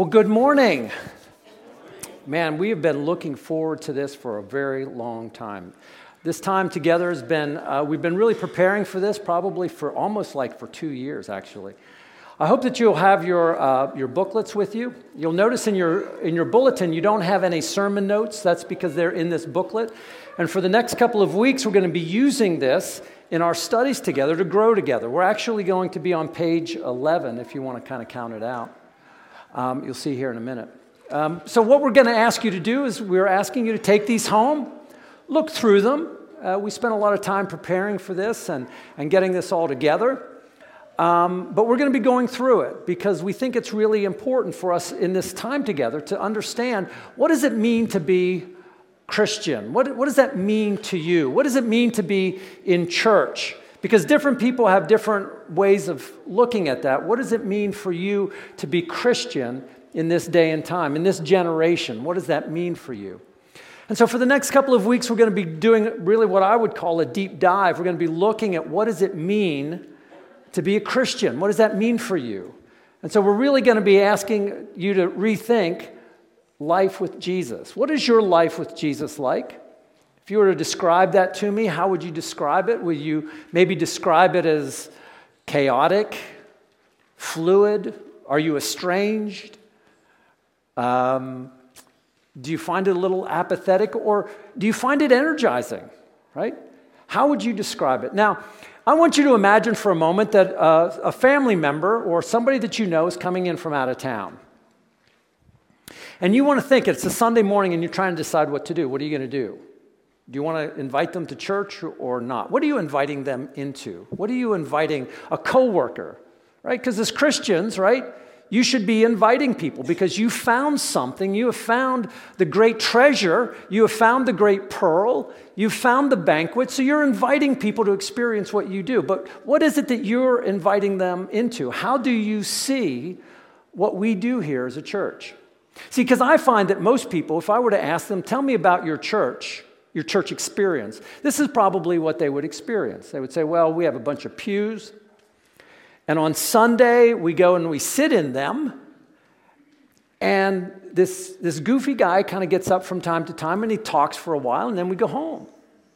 Well, good morning. Man, we have been looking forward to this for a very long time. This time together has been, uh, we've been really preparing for this probably for almost like for two years, actually. I hope that you'll have your, uh, your booklets with you. You'll notice in your, in your bulletin you don't have any sermon notes. That's because they're in this booklet. And for the next couple of weeks, we're going to be using this in our studies together to grow together. We're actually going to be on page 11 if you want to kind of count it out. Um, you'll see here in a minute. Um, so, what we're going to ask you to do is we're asking you to take these home, look through them. Uh, we spent a lot of time preparing for this and, and getting this all together. Um, but we're going to be going through it because we think it's really important for us in this time together to understand what does it mean to be Christian? What, what does that mean to you? What does it mean to be in church? Because different people have different ways of looking at that. What does it mean for you to be Christian in this day and time, in this generation? What does that mean for you? And so for the next couple of weeks, we're going to be doing really what I would call a deep dive. We're going to be looking at what does it mean to be a Christian? What does that mean for you? And so we're really going to be asking you to rethink life with Jesus. What is your life with Jesus like? If you were to describe that to me, how would you describe it? Would you maybe describe it as chaotic, fluid? Are you estranged? Um, do you find it a little apathetic or do you find it energizing? Right? How would you describe it? Now, I want you to imagine for a moment that uh, a family member or somebody that you know is coming in from out of town. And you want to think it's a Sunday morning and you're trying to decide what to do. What are you going to do? Do you want to invite them to church or not? What are you inviting them into? What are you inviting a coworker? Right? Because as Christians, right, you should be inviting people because you found something. You have found the great treasure. You have found the great pearl. You've found the banquet. So you're inviting people to experience what you do. But what is it that you're inviting them into? How do you see what we do here as a church? See, because I find that most people, if I were to ask them, tell me about your church, your church experience, this is probably what they would experience. They would say, well, we have a bunch of pews, and on Sunday we go and we sit in them, and this, this goofy guy kind of gets up from time to time and he talks for a while, and then we go home.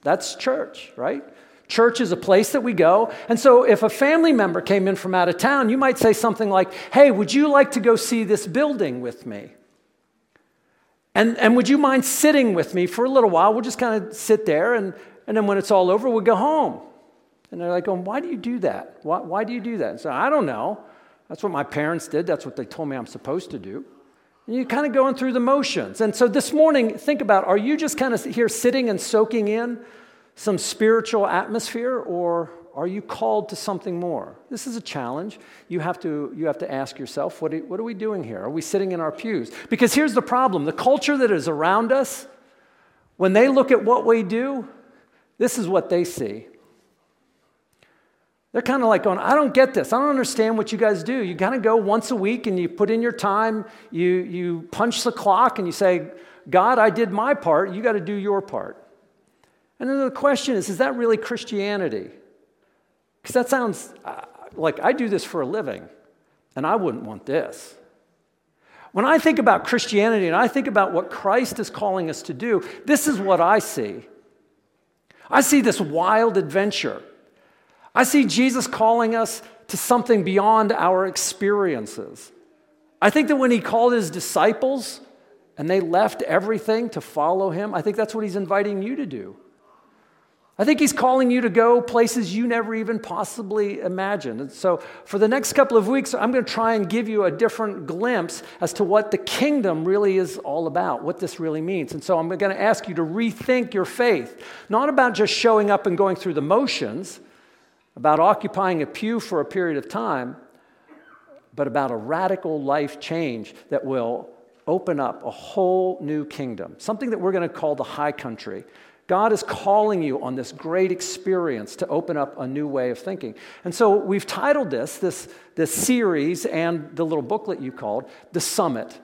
That's church, right? Church is a place that we go. And so, if a family member came in from out of town, you might say something like, Hey, would you like to go see this building with me? And, and would you mind sitting with me for a little while? We'll just kind of sit there, and, and then when it's all over, we'll go home. And they're like, oh, Why do you do that? Why, why do you do that? So I don't know. That's what my parents did. That's what they told me I'm supposed to do. And you're kind of going through the motions. And so this morning, think about are you just kind of here sitting and soaking in some spiritual atmosphere, or are you called to something more? This is a challenge. You have to, you have to ask yourself, what are, what are we doing here? Are we sitting in our pews? Because here's the problem the culture that is around us, when they look at what we do, this is what they see. They're kind of like going, I don't get this. I don't understand what you guys do. You kind of go once a week and you put in your time, you, you punch the clock, and you say, God, I did my part. You got to do your part. And then the question is, is that really Christianity? Because that sounds uh, like I do this for a living, and I wouldn't want this. When I think about Christianity and I think about what Christ is calling us to do, this is what I see. I see this wild adventure. I see Jesus calling us to something beyond our experiences. I think that when he called his disciples and they left everything to follow him, I think that's what he's inviting you to do. I think he's calling you to go places you never even possibly imagined. And so, for the next couple of weeks, I'm going to try and give you a different glimpse as to what the kingdom really is all about, what this really means. And so, I'm going to ask you to rethink your faith, not about just showing up and going through the motions, about occupying a pew for a period of time, but about a radical life change that will open up a whole new kingdom, something that we're going to call the high country. God is calling you on this great experience to open up a new way of thinking. And so we've titled this, this, this series and the little booklet you called, The Summit.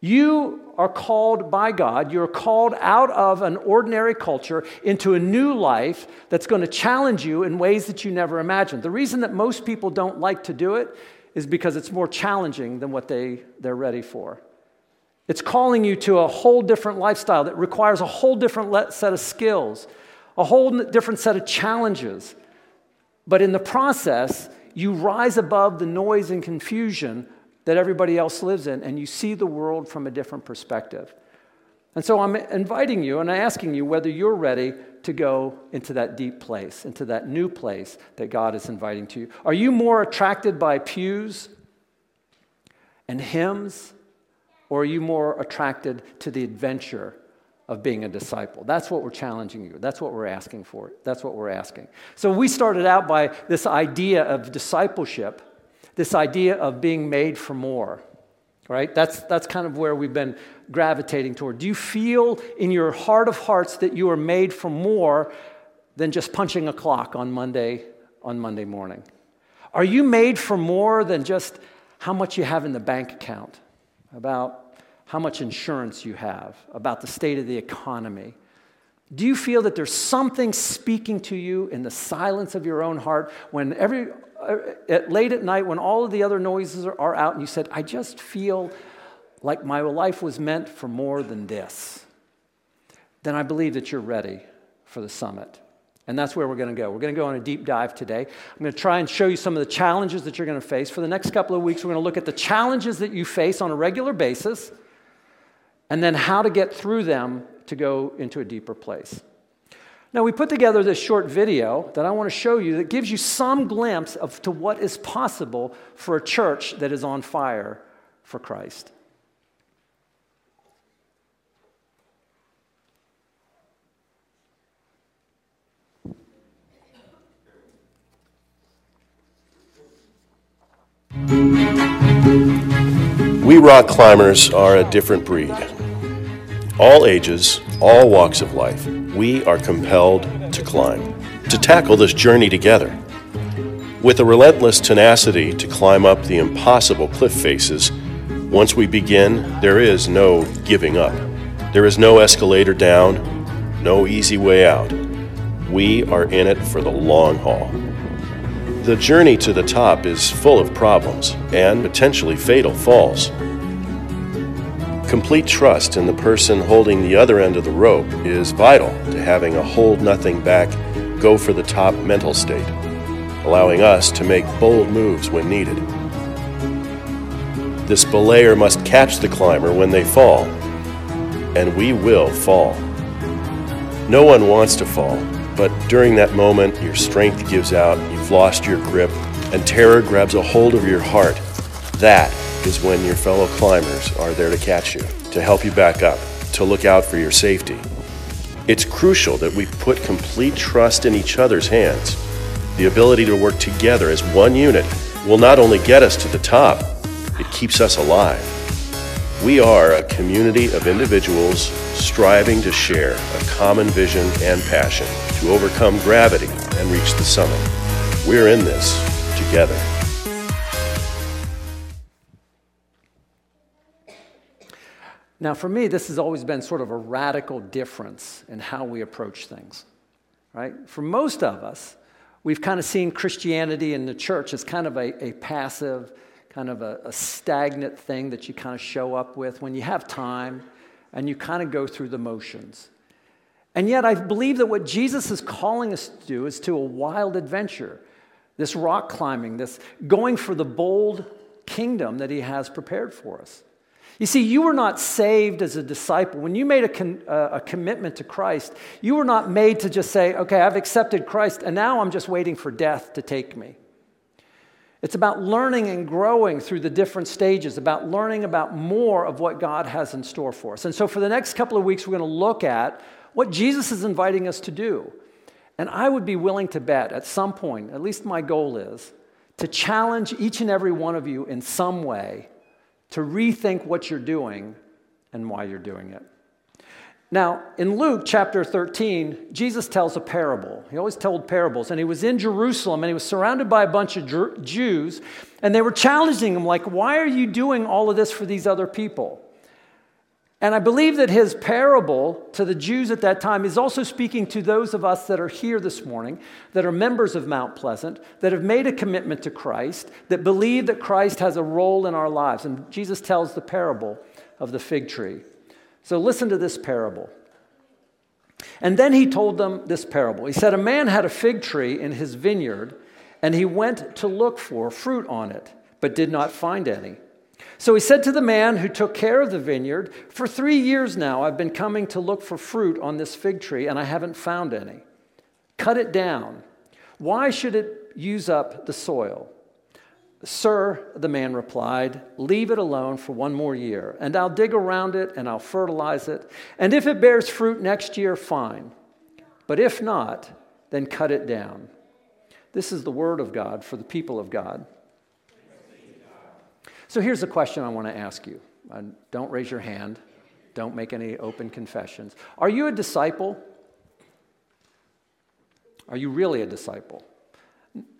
You are called by God, you're called out of an ordinary culture into a new life that's going to challenge you in ways that you never imagined. The reason that most people don't like to do it is because it's more challenging than what they, they're ready for. It's calling you to a whole different lifestyle that requires a whole different set of skills, a whole different set of challenges. But in the process, you rise above the noise and confusion that everybody else lives in, and you see the world from a different perspective. And so I'm inviting you and I'm asking you whether you're ready to go into that deep place, into that new place that God is inviting to you. Are you more attracted by pews and hymns, or are you more attracted to the adventure of being a disciple? That's what we're challenging you. That's what we're asking for. That's what we're asking. So we started out by this idea of discipleship, this idea of being made for more right? That's, that's kind of where we've been gravitating toward. Do you feel in your heart of hearts that you are made for more than just punching a clock on Monday, on Monday morning? Are you made for more than just how much you have in the bank account, about how much insurance you have, about the state of the economy? Do you feel that there's something speaking to you in the silence of your own heart when every uh, at, late at night when all of the other noises are, are out and you said, I just feel like my life was meant for more than this, then I believe that you're ready for the summit. And that's where we're going to go. We're going to go on a deep dive today. I'm going to try and show you some of the challenges that you're going to face. For the next couple of weeks, we're going to look at the challenges that you face on a regular basis and then how to get through them to go into a deeper place. Now, we put together this short video that I want to show you that gives you some glimpse of to what is possible for a church that is on fire for Christ. We rock climbers are a different breed. All ages, all walks of life, we are compelled to climb, to tackle this journey together. With a relentless tenacity to climb up the impossible cliff faces, once we begin, there is no giving up. There is no escalator down, no easy way out. We are in it for the long haul. The journey to the top is full of problems and potentially fatal falls. Complete trust in the person holding the other end of the rope is vital to having a hold nothing back, go for the top mental state, allowing us to make bold moves when needed. This belayer must catch the climber when they fall, and we will fall. No one wants to fall, but during that moment, your strength gives out, you've lost your grip, and terror grabs a hold of your heart. That is when your fellow climbers are there to catch you, to help you back up, to look out for your safety. It's crucial that we put complete trust in each other's hands. The ability to work together as one unit will not only get us to the top, it keeps us alive. We are a community of individuals striving to share a common vision and passion to overcome gravity and reach the summit. We're in this together. Now, for me, this has always been sort of a radical difference in how we approach things, right? For most of us, we've kind of seen Christianity and the church as kind of a, a passive, kind of a, a stagnant thing that you kind of show up with when you have time and you kind of go through the motions. And yet, I believe that what Jesus is calling us to do is to a wild adventure, this rock climbing, this going for the bold kingdom that he has prepared for us. You see, you were not saved as a disciple. When you made a, con, uh, a commitment to Christ, you were not made to just say, okay, I've accepted Christ, and now I'm just waiting for death to take me. It's about learning and growing through the different stages, about learning about more of what God has in store for us. And so, for the next couple of weeks, we're going to look at what Jesus is inviting us to do. And I would be willing to bet at some point, at least my goal is, to challenge each and every one of you in some way to rethink what you're doing and why you're doing it. Now, in Luke chapter 13, Jesus tells a parable. He always told parables. And he was in Jerusalem and he was surrounded by a bunch of Jews, and they were challenging him, like, why are you doing all of this for these other people? And I believe that his parable to the Jews at that time is also speaking to those of us that are here this morning, that are members of Mount Pleasant, that have made a commitment to Christ, that believe that Christ has a role in our lives. And Jesus tells the parable of the fig tree. So listen to this parable. And then he told them this parable. He said, A man had a fig tree in his vineyard, and he went to look for fruit on it, but did not find any. So he said to the man who took care of the vineyard, For three years now I've been coming to look for fruit on this fig tree, and I haven't found any. Cut it down. Why should it use up the soil? Sir, the man replied, leave it alone for one more year, and I'll dig around it and I'll fertilize it. And if it bears fruit next year, fine. But if not, then cut it down. This is the word of God for the people of God. So here's a question I want to ask you. Uh, don't raise your hand, don't make any open confessions. Are you a disciple? Are you really a disciple?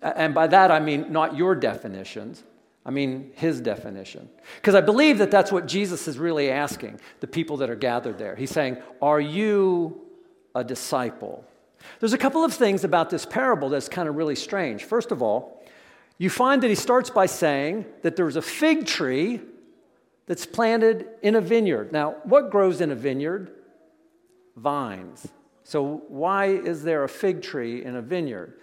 And by that, I mean not your definitions, I mean his definition. Because I believe that that's what Jesus is really asking the people that are gathered there. He's saying, Are you a disciple? There's a couple of things about this parable that's kind of really strange. First of all, you find that he starts by saying that there's a fig tree that's planted in a vineyard. Now, what grows in a vineyard? Vines. So, why is there a fig tree in a vineyard?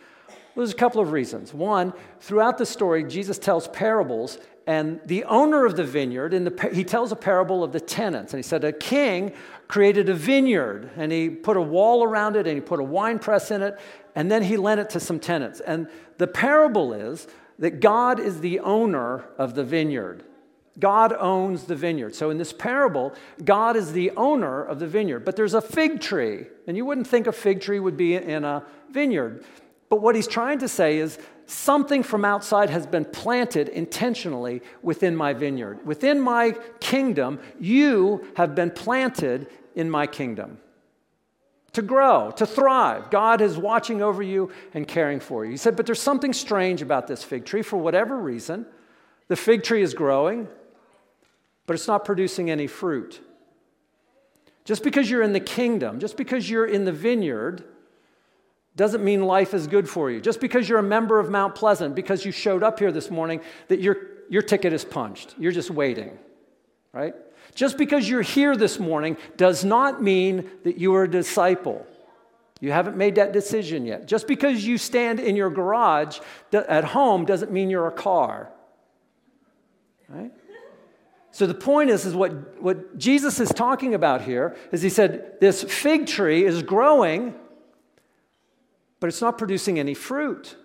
Well, there's a couple of reasons. One, throughout the story, Jesus tells parables, and the owner of the vineyard, in the, he tells a parable of the tenants. And he said, A king created a vineyard, and he put a wall around it, and he put a wine press in it, and then he lent it to some tenants. And the parable is that God is the owner of the vineyard. God owns the vineyard. So in this parable, God is the owner of the vineyard. But there's a fig tree, and you wouldn't think a fig tree would be in a vineyard. But what he's trying to say is something from outside has been planted intentionally within my vineyard. Within my kingdom, you have been planted in my kingdom to grow, to thrive. God is watching over you and caring for you. He said, But there's something strange about this fig tree. For whatever reason, the fig tree is growing, but it's not producing any fruit. Just because you're in the kingdom, just because you're in the vineyard, doesn't mean life is good for you. Just because you're a member of Mount Pleasant, because you showed up here this morning, that your, your ticket is punched. You're just waiting, right? Just because you're here this morning does not mean that you are a disciple. You haven't made that decision yet. Just because you stand in your garage at home doesn't mean you're a car. Right? So the point is, is what, what Jesus is talking about here is he said, this fig tree is growing, but it's not producing any fruit.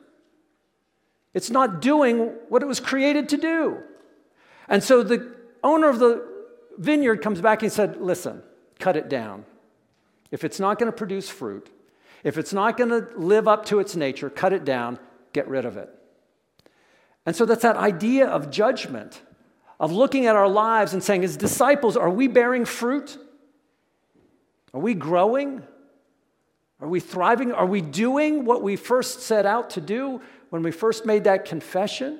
It's not doing what it was created to do. And so the owner of the vineyard comes back and said, Listen, cut it down. If it's not going to produce fruit, if it's not going to live up to its nature, cut it down, get rid of it. And so that's that idea of judgment, of looking at our lives and saying, as disciples, are we bearing fruit? Are we growing? Are we thriving? Are we doing what we first set out to do when we first made that confession?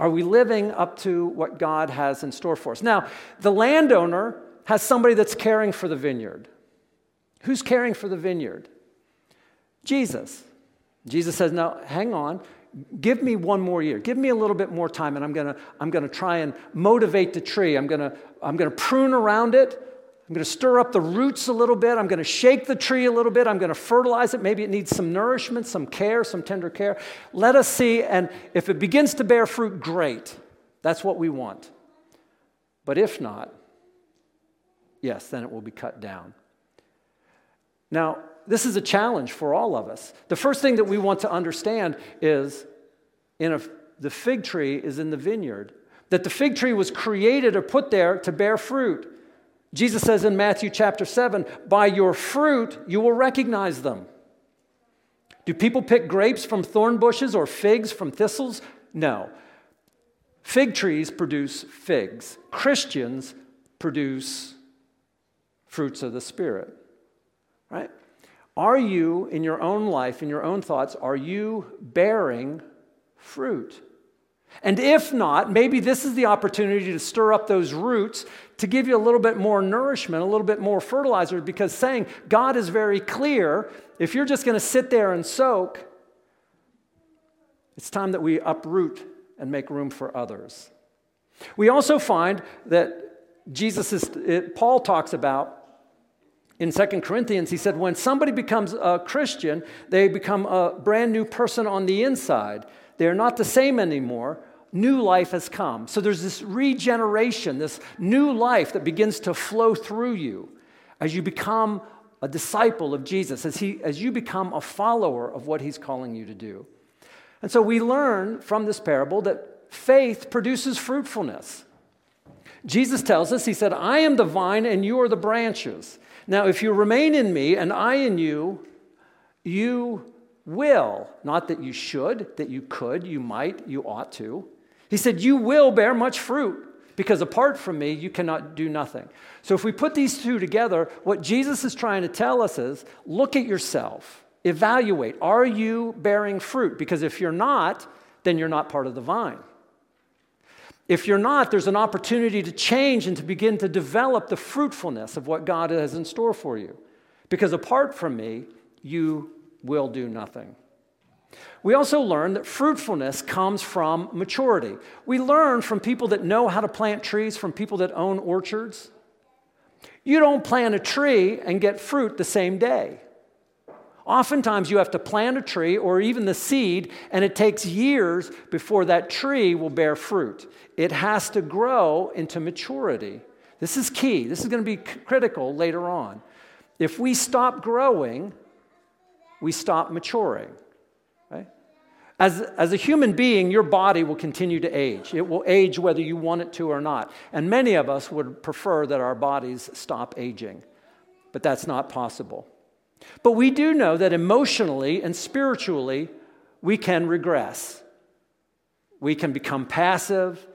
Are we living up to what God has in store for us? Now, the landowner has somebody that's caring for the vineyard. Who's caring for the vineyard? Jesus. Jesus says, Now, hang on. Give me one more year. Give me a little bit more time, and I'm going to I'm going to try and motivate the tree. I'm going to I'm going to prune around it. I'm going to stir up the roots a little bit. I'm going to shake the tree a little bit. I'm going to fertilize it. Maybe it needs some nourishment, some care, some tender care. Let us see. And if it begins to bear fruit, great. That's what we want. But if not, yes, then it will be cut down. Now, this is a challenge for all of us. The first thing that we want to understand is in a, the fig tree is in the vineyard, that the fig tree was created or put there to bear fruit. Jesus says in Matthew chapter 7 By your fruit you will recognize them. Do people pick grapes from thorn bushes or figs from thistles? No. Fig trees produce figs, Christians produce fruits of the Spirit. Right? Are you, in your own life, in your own thoughts, are you bearing fruit? And if not, maybe this is the opportunity to stir up those roots to give you a little bit more nourishment, a little bit more fertilizer, because saying God is very clear. If you're just going to sit there and soak, it's time that we uproot and make room for others. We also find that Jesus is, it, Paul talks about in Second Corinthians, he said, when somebody becomes a Christian, they become a brand new person on the inside. They're not the same anymore. New life has come. So there's this regeneration, this new life that begins to flow through you as you become a disciple of Jesus, as, he, as you become a follower of what he's calling you to do. And so we learn from this parable that faith produces fruitfulness. Jesus tells us, He said, I am the vine and you are the branches. Now, if you remain in me and I in you, you will, not that you should, that you could, you might, you ought to. He said, You will bear much fruit because apart from me, you cannot do nothing. So if we put these two together, what Jesus is trying to tell us is look at yourself, evaluate. Are you bearing fruit? Because if you're not, then you're not part of the vine. If you're not, there's an opportunity to change and to begin to develop the fruitfulness of what God has in store for you. Because apart from me, you will do nothing. We also learn that fruitfulness comes from maturity. We learn from people that know how to plant trees, from people that own orchards. You don't plant a tree and get fruit the same day. Oftentimes, you have to plant a tree or even the seed, and it takes years before that tree will bear fruit. It has to grow into maturity. This is key. This is going to be critical later on. If we stop growing, we stop maturing. As, as a human being, your body will continue to age. It will age whether you want it to or not. And many of us would prefer that our bodies stop aging, but that's not possible. But we do know that emotionally and spiritually, we can regress. We can become passive.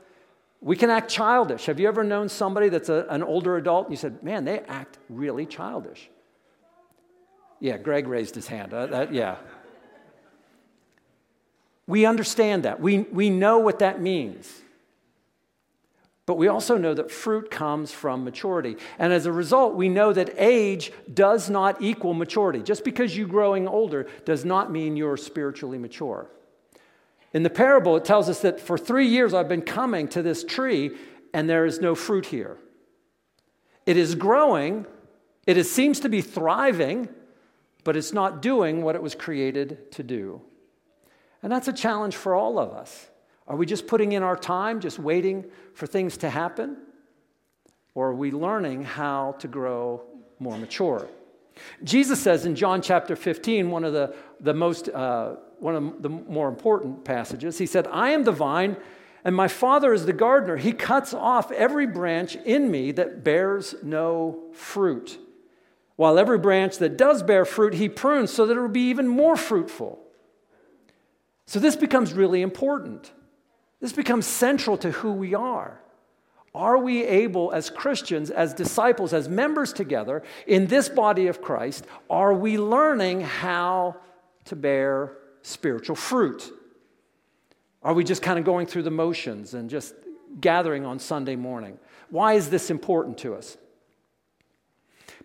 We can act childish. Have you ever known somebody that's a, an older adult and you said, man, they act really childish? Yeah, Greg raised his hand. Uh, that, yeah. We understand that. We, we know what that means. But we also know that fruit comes from maturity. And as a result, we know that age does not equal maturity. Just because you're growing older does not mean you're spiritually mature. In the parable, it tells us that for three years I've been coming to this tree and there is no fruit here. It is growing, it is, seems to be thriving, but it's not doing what it was created to do. And that's a challenge for all of us. Are we just putting in our time, just waiting for things to happen? Or are we learning how to grow more mature? Jesus says in John chapter 15, one of the, the most, uh, one of the more important passages, he said, I am the vine, and my Father is the gardener. He cuts off every branch in me that bears no fruit, while every branch that does bear fruit, he prunes so that it will be even more fruitful. So this becomes really important. This becomes central to who we are. Are we able, as Christians, as disciples, as members together in this body of Christ, are we learning how to bear spiritual fruit? Are we just kind of going through the motions and just gathering on Sunday morning? Why is this important to us?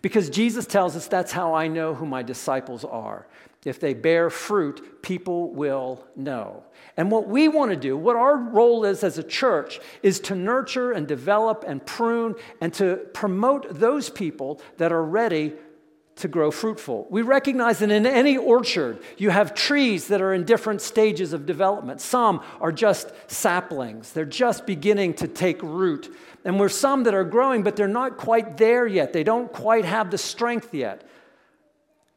Because Jesus tells us that's how I know who my disciples are. If they bear fruit, people will know. And what we want to do, what our role is as a church, is to nurture and develop and prune and to promote those people that are ready to grow fruitful. We recognize that in any orchard, you have trees that are in different stages of development. Some are just saplings, they're just beginning to take root. And we're some that are growing, but they're not quite there yet. They don't quite have the strength yet.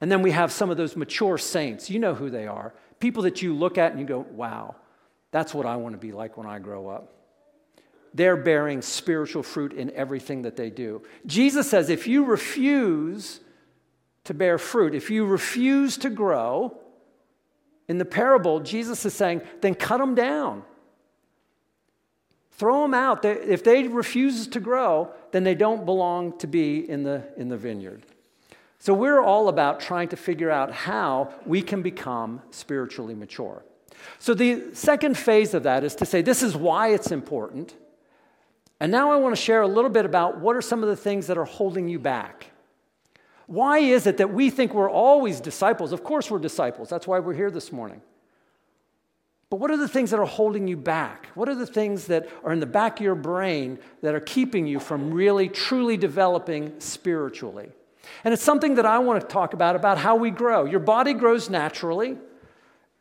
And then we have some of those mature saints. You know who they are. People that you look at and you go, wow, that's what I want to be like when I grow up. They're bearing spiritual fruit in everything that they do. Jesus says if you refuse to bear fruit, if you refuse to grow, in the parable, Jesus is saying, then cut them down. Throw them out. If they refuse to grow, then they don't belong to be in the, in the vineyard. So we're all about trying to figure out how we can become spiritually mature. So, the second phase of that is to say, this is why it's important. And now I want to share a little bit about what are some of the things that are holding you back. Why is it that we think we're always disciples? Of course, we're disciples. That's why we're here this morning. But what are the things that are holding you back? What are the things that are in the back of your brain that are keeping you from really, truly developing spiritually? And it's something that I want to talk about about how we grow. Your body grows naturally,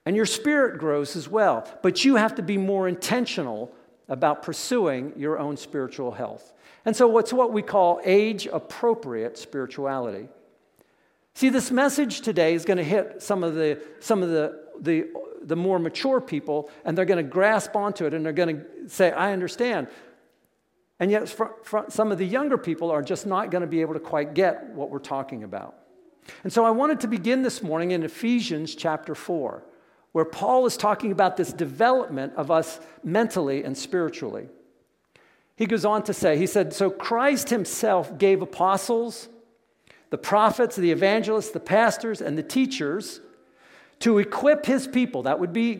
and your spirit grows as well. But you have to be more intentional about pursuing your own spiritual health. And so, what's what we call age appropriate spirituality. See, this message today is going to hit some of the, some of the, the, the more mature people, and they're going to grasp onto it and they're going to say, I understand. And yet, for, for some of the younger people are just not going to be able to quite get what we're talking about. And so, I wanted to begin this morning in Ephesians chapter 4, where Paul is talking about this development of us mentally and spiritually. He goes on to say, he said, So Christ himself gave apostles, the prophets, the evangelists, the pastors, and the teachers to equip his people, that would be,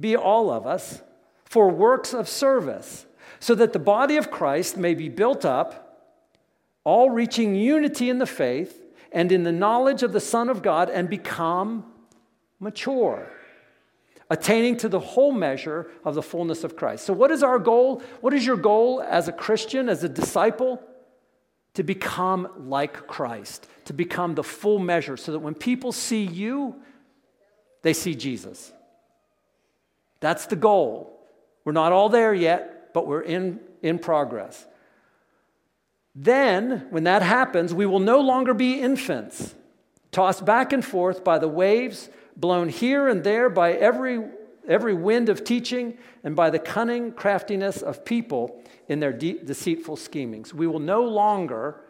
be all of us, for works of service, so that the body of Christ may be built up, all reaching unity in the faith and in the knowledge of the Son of God, and become mature attaining to the whole measure of the fullness of Christ. So, what is our goal? What is your goal as a Christian, as a disciple? To become like Christ, to become the full measure, so that when people see you, they see Jesus. That's the goal. We're not all there yet, but we're in, in progress. Then, when that happens, we will no longer be infants, tossed back and forth by the waves blown here and there by every, every wind of teaching and by the cunning craftiness of people in their de- deceitful schemings. We will no longer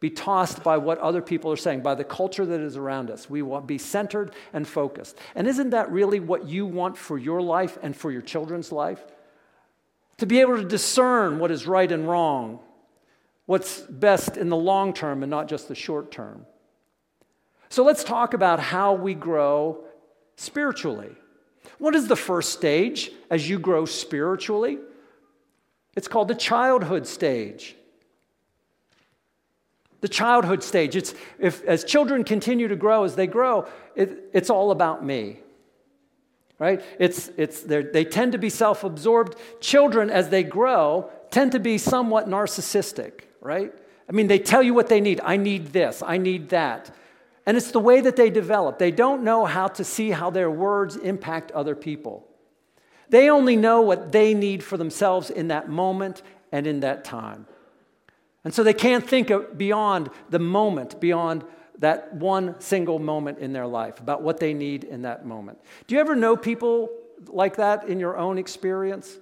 be tossed by what other people are saying, by the culture that is around us. We will be centered and focused. And isn't that really what you want for your life and for your children's life? To be able to discern what is right and wrong, what's best in the long term and not just the short term. So let's talk about how we grow spiritually. What is the first stage as you grow spiritually? It's called the childhood stage. The childhood stage. It's if as children continue to grow, as they grow, it, it's all about me. Right? It's, it's, they tend to be self absorbed. Children, as they grow, tend to be somewhat narcissistic, right? I mean, they tell you what they need. I need this, I need that. And it's the way that they develop. They don't know how to see how their words impact other people. They only know what they need for themselves in that moment and in that time. And so they can't think beyond the moment, beyond that one single moment in their life, about what they need in that moment. Do you ever know people like that in your own experience?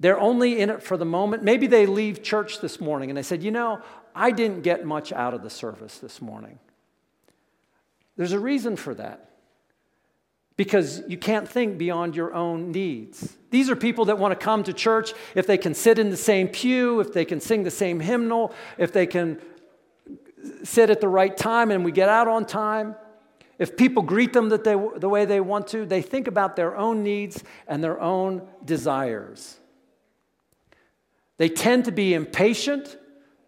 They're only in it for the moment. Maybe they leave church this morning and they said, You know, I didn't get much out of the service this morning. There's a reason for that. Because you can't think beyond your own needs. These are people that want to come to church if they can sit in the same pew, if they can sing the same hymnal, if they can sit at the right time and we get out on time. If people greet them that they, the way they want to, they think about their own needs and their own desires. They tend to be impatient,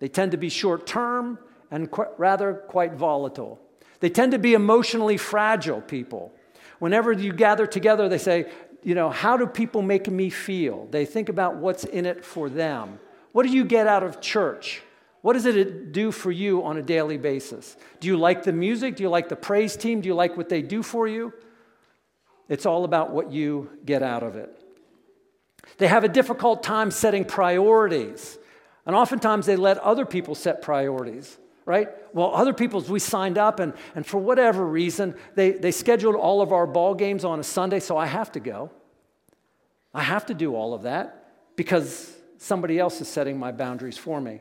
they tend to be short term, and qu- rather quite volatile. They tend to be emotionally fragile people. Whenever you gather together, they say, you know, how do people make me feel? They think about what's in it for them. What do you get out of church? What does it do for you on a daily basis? Do you like the music? Do you like the praise team? Do you like what they do for you? It's all about what you get out of it. They have a difficult time setting priorities, and oftentimes they let other people set priorities right? Well, other people's, we signed up, and, and for whatever reason, they, they scheduled all of our ball games on a Sunday, so I have to go. I have to do all of that because somebody else is setting my boundaries for me.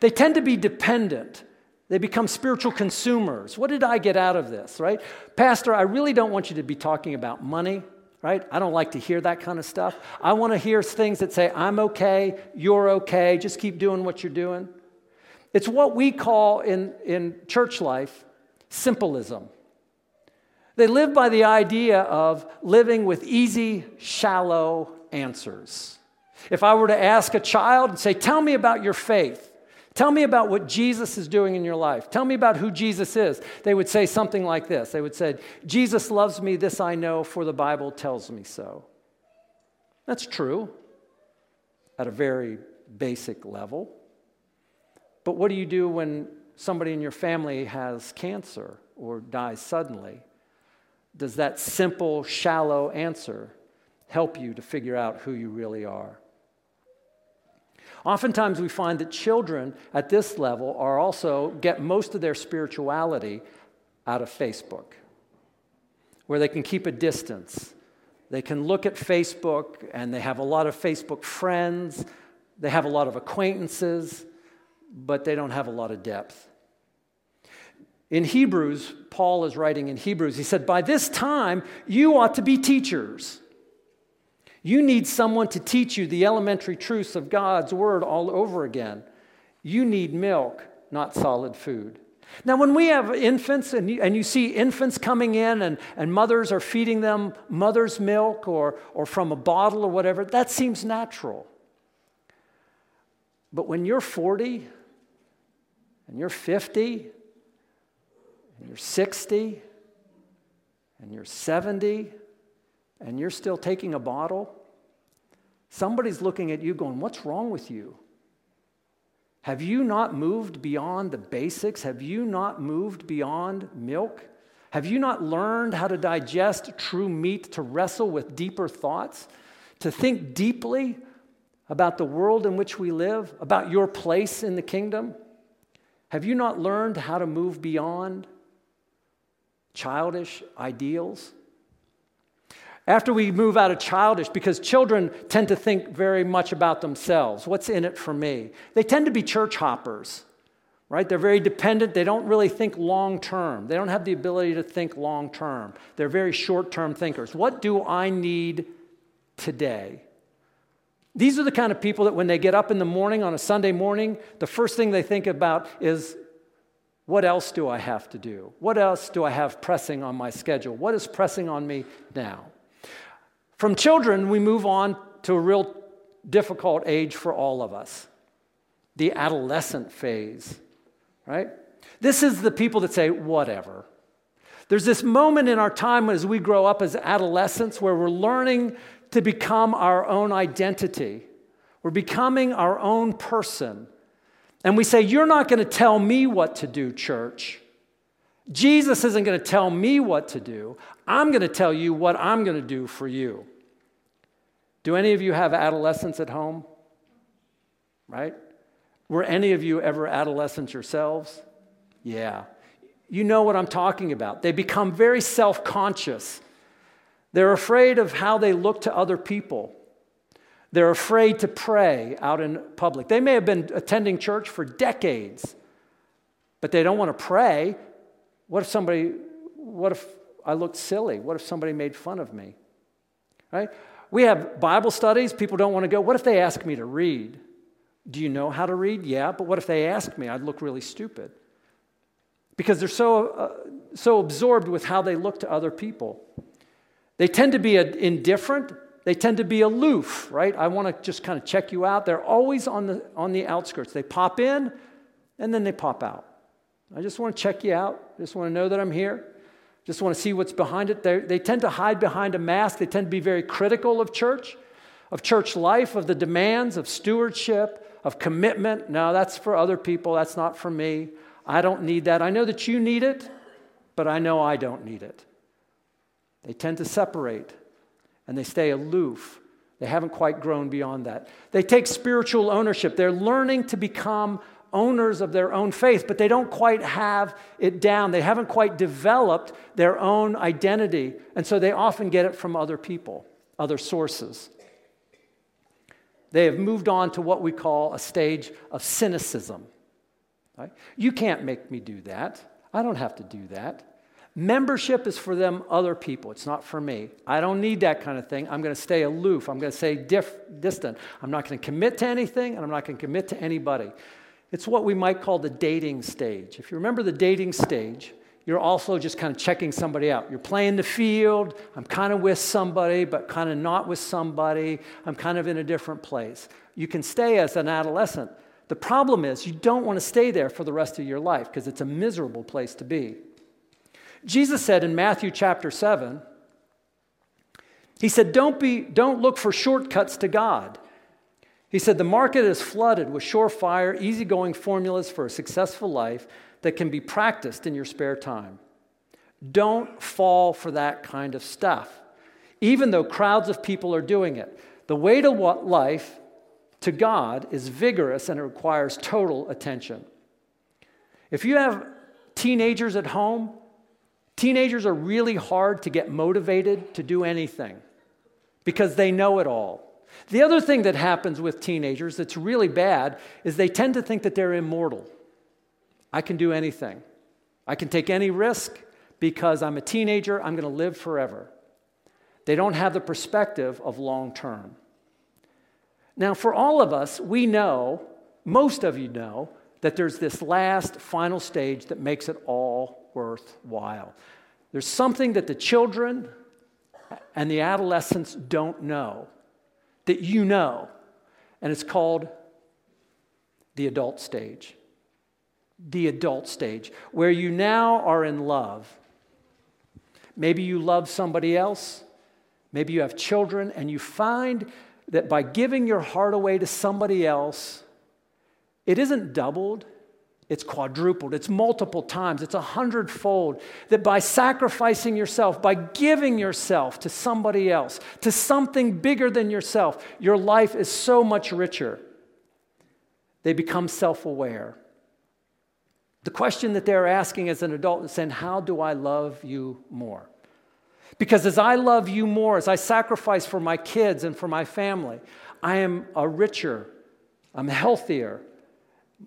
They tend to be dependent. They become spiritual consumers. What did I get out of this, right? Pastor, I really don't want you to be talking about money, right? I don't like to hear that kind of stuff. I want to hear things that say, I'm okay, you're okay, just keep doing what you're doing. It's what we call in, in church life simplism. They live by the idea of living with easy, shallow answers. If I were to ask a child and say, Tell me about your faith, tell me about what Jesus is doing in your life, tell me about who Jesus is, they would say something like this. They would say, Jesus loves me, this I know, for the Bible tells me so. That's true at a very basic level. But what do you do when somebody in your family has cancer or dies suddenly? Does that simple, shallow answer help you to figure out who you really are? Oftentimes, we find that children at this level are also get most of their spirituality out of Facebook, where they can keep a distance. They can look at Facebook and they have a lot of Facebook friends, they have a lot of acquaintances, but they don't have a lot of depth. In Hebrews, Paul is writing in Hebrews, he said, By this time, you ought to be teachers. You need someone to teach you the elementary truths of God's word all over again. You need milk, not solid food. Now, when we have infants and you, and you see infants coming in and, and mothers are feeding them mother's milk or, or from a bottle or whatever, that seems natural. But when you're 40 and you're 50 and you're 60 and you're 70 and you're still taking a bottle, somebody's looking at you going, What's wrong with you? Have you not moved beyond the basics? Have you not moved beyond milk? Have you not learned how to digest true meat, to wrestle with deeper thoughts, to think deeply about the world in which we live, about your place in the kingdom? Have you not learned how to move beyond childish ideals? After we move out of childish, because children tend to think very much about themselves what's in it for me? They tend to be church hoppers, right? They're very dependent. They don't really think long term. They don't have the ability to think long term. They're very short term thinkers. What do I need today? These are the kind of people that when they get up in the morning on a Sunday morning, the first thing they think about is what else do I have to do? What else do I have pressing on my schedule? What is pressing on me now? From children, we move on to a real difficult age for all of us the adolescent phase, right? This is the people that say, whatever. There's this moment in our time as we grow up as adolescents where we're learning to become our own identity. We're becoming our own person. And we say, You're not going to tell me what to do, church. Jesus isn't going to tell me what to do. I'm going to tell you what I'm going to do for you. Do any of you have adolescents at home? Right? Were any of you ever adolescents yourselves? Yeah. You know what I'm talking about. They become very self conscious they're afraid of how they look to other people. They're afraid to pray out in public. They may have been attending church for decades, but they don't want to pray. What if somebody, what if I looked silly? What if somebody made fun of me? Right? We have Bible studies, people don't want to go. What if they ask me to read? Do you know how to read? Yeah, but what if they ask me? I'd look really stupid. Because they're so, uh, so absorbed with how they look to other people. They tend to be indifferent. They tend to be aloof, right? I want to just kind of check you out. They're always on the, on the outskirts. They pop in and then they pop out. I just want to check you out. I just want to know that I'm here. Just want to see what's behind it. They're, they tend to hide behind a mask. They tend to be very critical of church, of church life, of the demands of stewardship, of commitment. No, that's for other people. That's not for me. I don't need that. I know that you need it, but I know I don't need it. They tend to separate and they stay aloof. They haven't quite grown beyond that. They take spiritual ownership. They're learning to become owners of their own faith, but they don't quite have it down. They haven't quite developed their own identity. And so they often get it from other people, other sources. They have moved on to what we call a stage of cynicism. Right? You can't make me do that. I don't have to do that. Membership is for them other people. It's not for me. I don't need that kind of thing. I'm going to stay aloof. I'm going to stay diff- distant. I'm not going to commit to anything, and I'm not going to commit to anybody. It's what we might call the dating stage. If you remember the dating stage, you're also just kind of checking somebody out. You're playing the field. I'm kind of with somebody, but kind of not with somebody. I'm kind of in a different place. You can stay as an adolescent. The problem is, you don't want to stay there for the rest of your life because it's a miserable place to be. Jesus said in Matthew chapter 7, he said, don't, be, don't look for shortcuts to God. He said, the market is flooded with surefire, easygoing formulas for a successful life that can be practiced in your spare time. Don't fall for that kind of stuff, even though crowds of people are doing it. The way to what life to God is vigorous and it requires total attention. If you have teenagers at home, teenagers are really hard to get motivated to do anything because they know it all. The other thing that happens with teenagers that's really bad is they tend to think that they're immortal. I can do anything. I can take any risk because I'm a teenager, I'm going to live forever. They don't have the perspective of long term. Now, for all of us, we know, most of you know, that there's this last final stage that makes it all worthwhile. There's something that the children and the adolescents don't know that you know, and it's called the adult stage the adult stage, where you now are in love. Maybe you love somebody else. Maybe you have children, and you find that by giving your heart away to somebody else, it isn't doubled, it's quadrupled, it's multiple times, it's a hundredfold. That by sacrificing yourself, by giving yourself to somebody else, to something bigger than yourself, your life is so much richer. They become self aware. The question that they're asking as an adult is saying, How do I love you more? Because as I love you more, as I sacrifice for my kids and for my family, I am a richer, I'm healthier,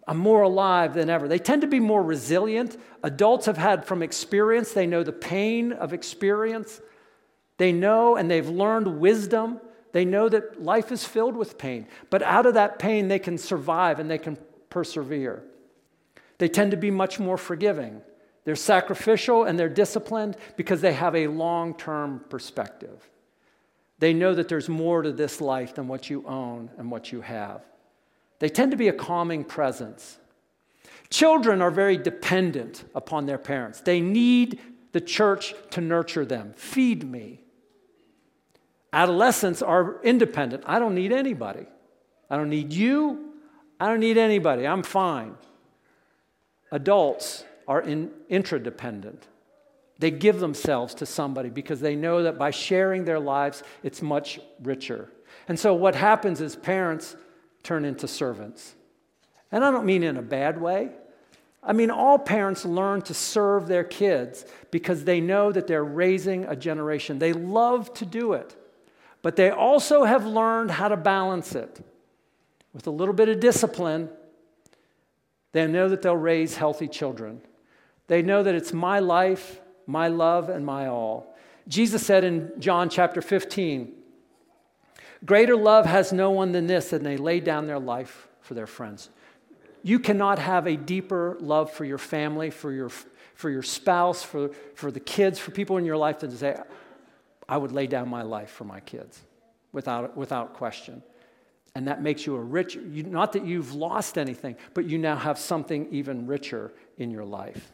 I'm more alive than ever. They tend to be more resilient. Adults have had from experience, they know the pain of experience. They know and they've learned wisdom. They know that life is filled with pain. But out of that pain, they can survive and they can persevere. They tend to be much more forgiving. They're sacrificial and they're disciplined because they have a long term perspective. They know that there's more to this life than what you own and what you have. They tend to be a calming presence. Children are very dependent upon their parents. They need the church to nurture them. Feed me. Adolescents are independent. I don't need anybody. I don't need you. I don't need anybody. I'm fine. Adults are in, intradependent. They give themselves to somebody because they know that by sharing their lives, it's much richer. And so what happens is parents turn into servants. And I don't mean in a bad way. I mean, all parents learn to serve their kids because they know that they're raising a generation. They love to do it, but they also have learned how to balance it with a little bit of discipline they know that they'll raise healthy children. They know that it's my life, my love, and my all. Jesus said in John chapter 15, Greater love has no one than this, and they lay down their life for their friends. You cannot have a deeper love for your family, for your, for your spouse, for, for the kids, for people in your life than to say, I would lay down my life for my kids without, without question. And that makes you a rich, you, not that you've lost anything, but you now have something even richer in your life.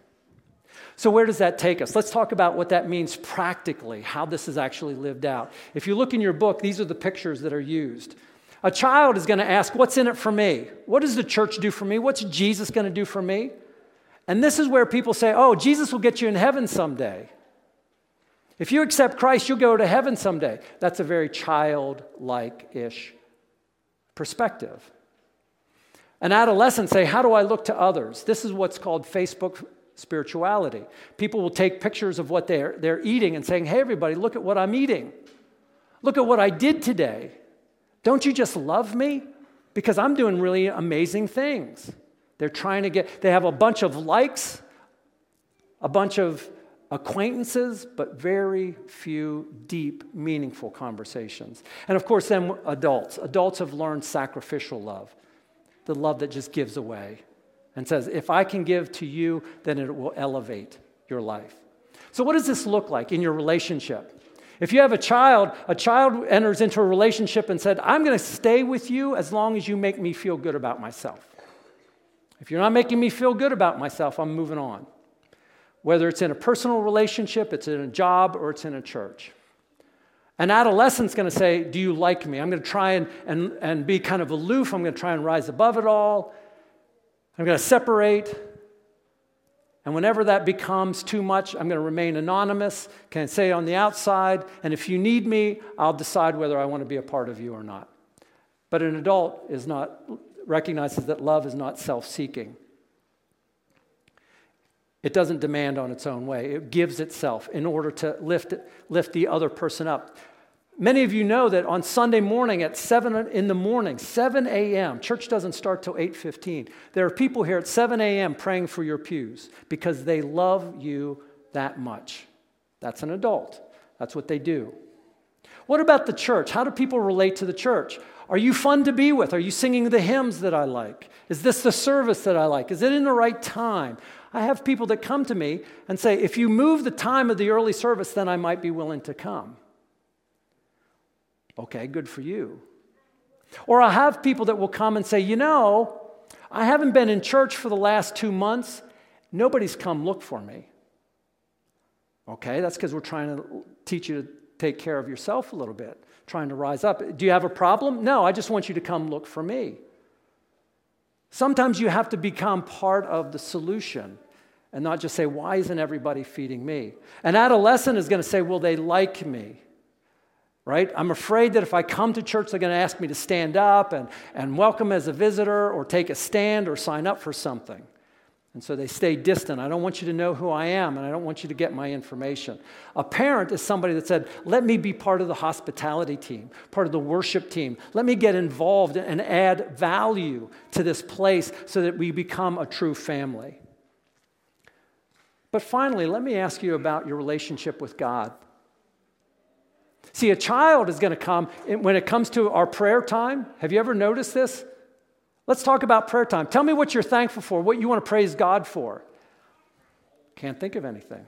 So, where does that take us? Let's talk about what that means practically, how this is actually lived out. If you look in your book, these are the pictures that are used. A child is going to ask, What's in it for me? What does the church do for me? What's Jesus going to do for me? And this is where people say, Oh, Jesus will get you in heaven someday. If you accept Christ, you'll go to heaven someday. That's a very childlike ish perspective. An adolescent say, How do I look to others? This is what's called Facebook spirituality. People will take pictures of what they're, they're eating and saying, Hey, everybody, look at what I'm eating. Look at what I did today. Don't you just love me? Because I'm doing really amazing things. They're trying to get, they have a bunch of likes, a bunch of acquaintances, but very few deep, meaningful conversations. And of course, then adults. Adults have learned sacrificial love, the love that just gives away and says, if I can give to you, then it will elevate your life. So, what does this look like in your relationship? If you have a child, a child enters into a relationship and said, I'm going to stay with you as long as you make me feel good about myself. If you're not making me feel good about myself, I'm moving on. Whether it's in a personal relationship, it's in a job, or it's in a church. An adolescent's going to say, Do you like me? I'm going to try and, and, and be kind of aloof. I'm going to try and rise above it all. I'm going to separate. And whenever that becomes too much, I'm going to remain anonymous, can say on the outside, and if you need me, I'll decide whether I want to be a part of you or not. But an adult is not recognizes that love is not self-seeking. It doesn't demand on its own way. It gives itself in order to lift, lift the other person up. Many of you know that on Sunday morning at 7 in the morning, 7 a.m., church doesn't start till 8:15. There are people here at 7 a.m. praying for your pews because they love you that much. That's an adult. That's what they do. What about the church? How do people relate to the church? Are you fun to be with? Are you singing the hymns that I like? Is this the service that I like? Is it in the right time? I have people that come to me and say, if you move the time of the early service, then I might be willing to come. Okay, good for you. Or I'll have people that will come and say, you know, I haven't been in church for the last two months. Nobody's come look for me. Okay, that's because we're trying to teach you to take care of yourself a little bit, trying to rise up. Do you have a problem? No, I just want you to come look for me. Sometimes you have to become part of the solution and not just say, Why isn't everybody feeding me? An adolescent is going to say, Well, they like me right? I'm afraid that if I come to church, they're going to ask me to stand up and, and welcome as a visitor or take a stand or sign up for something. And so they stay distant. I don't want you to know who I am, and I don't want you to get my information. A parent is somebody that said, Let me be part of the hospitality team, part of the worship team. Let me get involved and add value to this place so that we become a true family. But finally, let me ask you about your relationship with God. See, a child is going to come when it comes to our prayer time. Have you ever noticed this? Let's talk about prayer time. Tell me what you're thankful for, what you want to praise God for. Can't think of anything.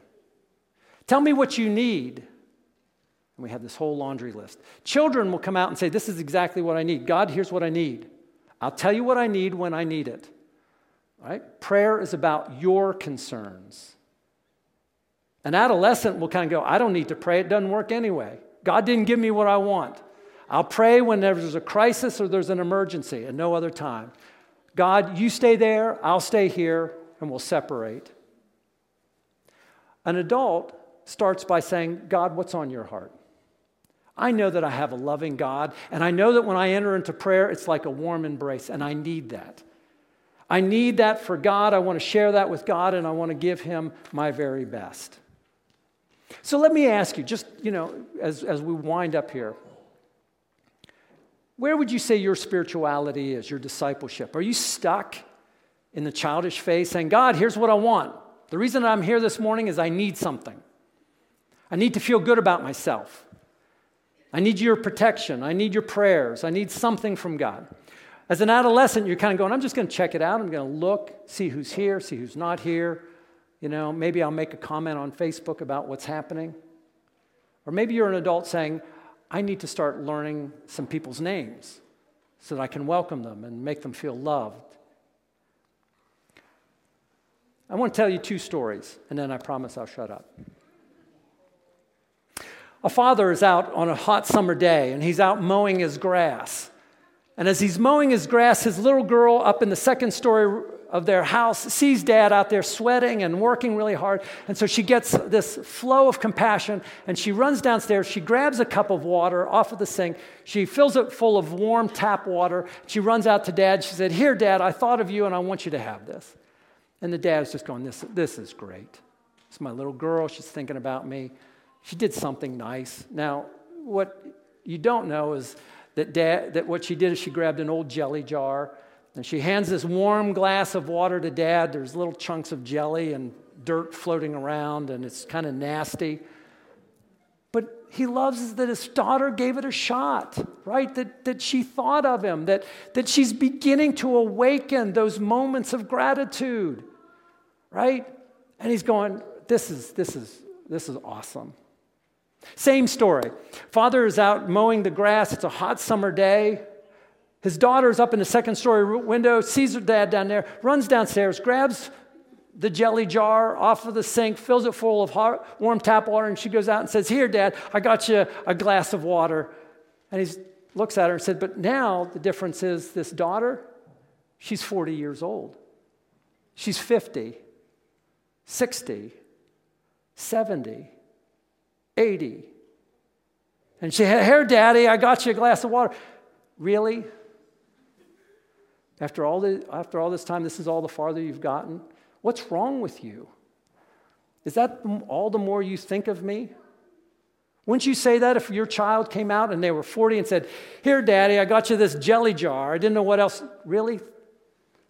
Tell me what you need. And we have this whole laundry list. Children will come out and say, This is exactly what I need. God, here's what I need. I'll tell you what I need when I need it. Right? Prayer is about your concerns. An adolescent will kind of go, I don't need to pray, it doesn't work anyway. God didn't give me what I want. I'll pray when there's a crisis or there's an emergency and no other time. God, you stay there, I'll stay here, and we'll separate. An adult starts by saying, God, what's on your heart? I know that I have a loving God, and I know that when I enter into prayer, it's like a warm embrace, and I need that. I need that for God. I want to share that with God, and I want to give Him my very best. So let me ask you, just, you know, as, as we wind up here, where would you say your spirituality is, your discipleship? Are you stuck in the childish phase saying, God, here's what I want? The reason I'm here this morning is I need something. I need to feel good about myself. I need your protection. I need your prayers. I need something from God. As an adolescent, you're kind of going, I'm just going to check it out. I'm going to look, see who's here, see who's not here. You know, maybe I'll make a comment on Facebook about what's happening. Or maybe you're an adult saying, I need to start learning some people's names so that I can welcome them and make them feel loved. I want to tell you two stories, and then I promise I'll shut up. A father is out on a hot summer day, and he's out mowing his grass. And as he's mowing his grass, his little girl up in the second story of their house sees dad out there sweating and working really hard. And so she gets this flow of compassion and she runs downstairs. She grabs a cup of water off of the sink. She fills it full of warm tap water. She runs out to dad. She said, Here, dad, I thought of you and I want you to have this. And the dad's just going, This, this is great. It's my little girl. She's thinking about me. She did something nice. Now, what you don't know is that, dad, that what she did is she grabbed an old jelly jar and she hands this warm glass of water to dad. There's little chunks of jelly and dirt floating around, and it's kind of nasty. But he loves that his daughter gave it a shot, right? That, that she thought of him, that, that she's beginning to awaken those moments of gratitude, right? And he's going, this is, this is, this is awesome. Same story. Father is out mowing the grass. It's a hot summer day. His daughter's up in the second story window, sees her dad down there, runs downstairs, grabs the jelly jar off of the sink, fills it full of hot, warm tap water, and she goes out and says, Here, Dad, I got you a glass of water. And he looks at her and said, But now the difference is this daughter, she's 40 years old. She's 50, 60, 70, 80. And she had, Here, Daddy, I got you a glass of water. Really? After all, the, after all this time, this is all the farther you've gotten? What's wrong with you? Is that all the more you think of me? Wouldn't you say that if your child came out and they were 40 and said, Here, Daddy, I got you this jelly jar. I didn't know what else. Really?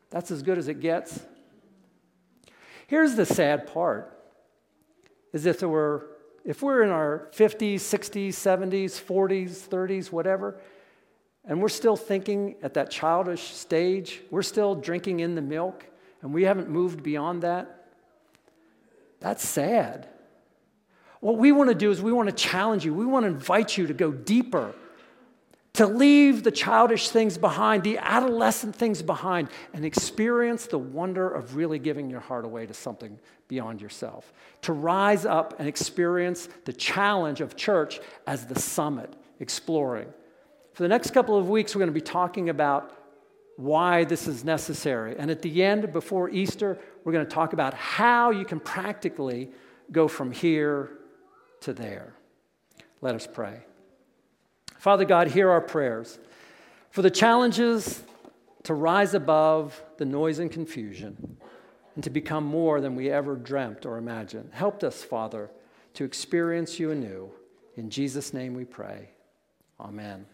That's as good as it gets? Here's the sad part is if there were if we're in our 50s, 60s, 70s, 40s, 30s, whatever, and we're still thinking at that childish stage, we're still drinking in the milk, and we haven't moved beyond that, that's sad. What we want to do is we want to challenge you, we want to invite you to go deeper, to leave the childish things behind, the adolescent things behind, and experience the wonder of really giving your heart away to something beyond yourself. To rise up and experience the challenge of church as the summit, exploring. For the next couple of weeks, we're going to be talking about why this is necessary. And at the end, before Easter, we're going to talk about how you can practically go from here to there. Let us pray. Father God, hear our prayers for the challenges to rise above the noise and confusion and to become more than we ever dreamt or imagined. Help us, Father, to experience you anew. In Jesus' name we pray. Amen.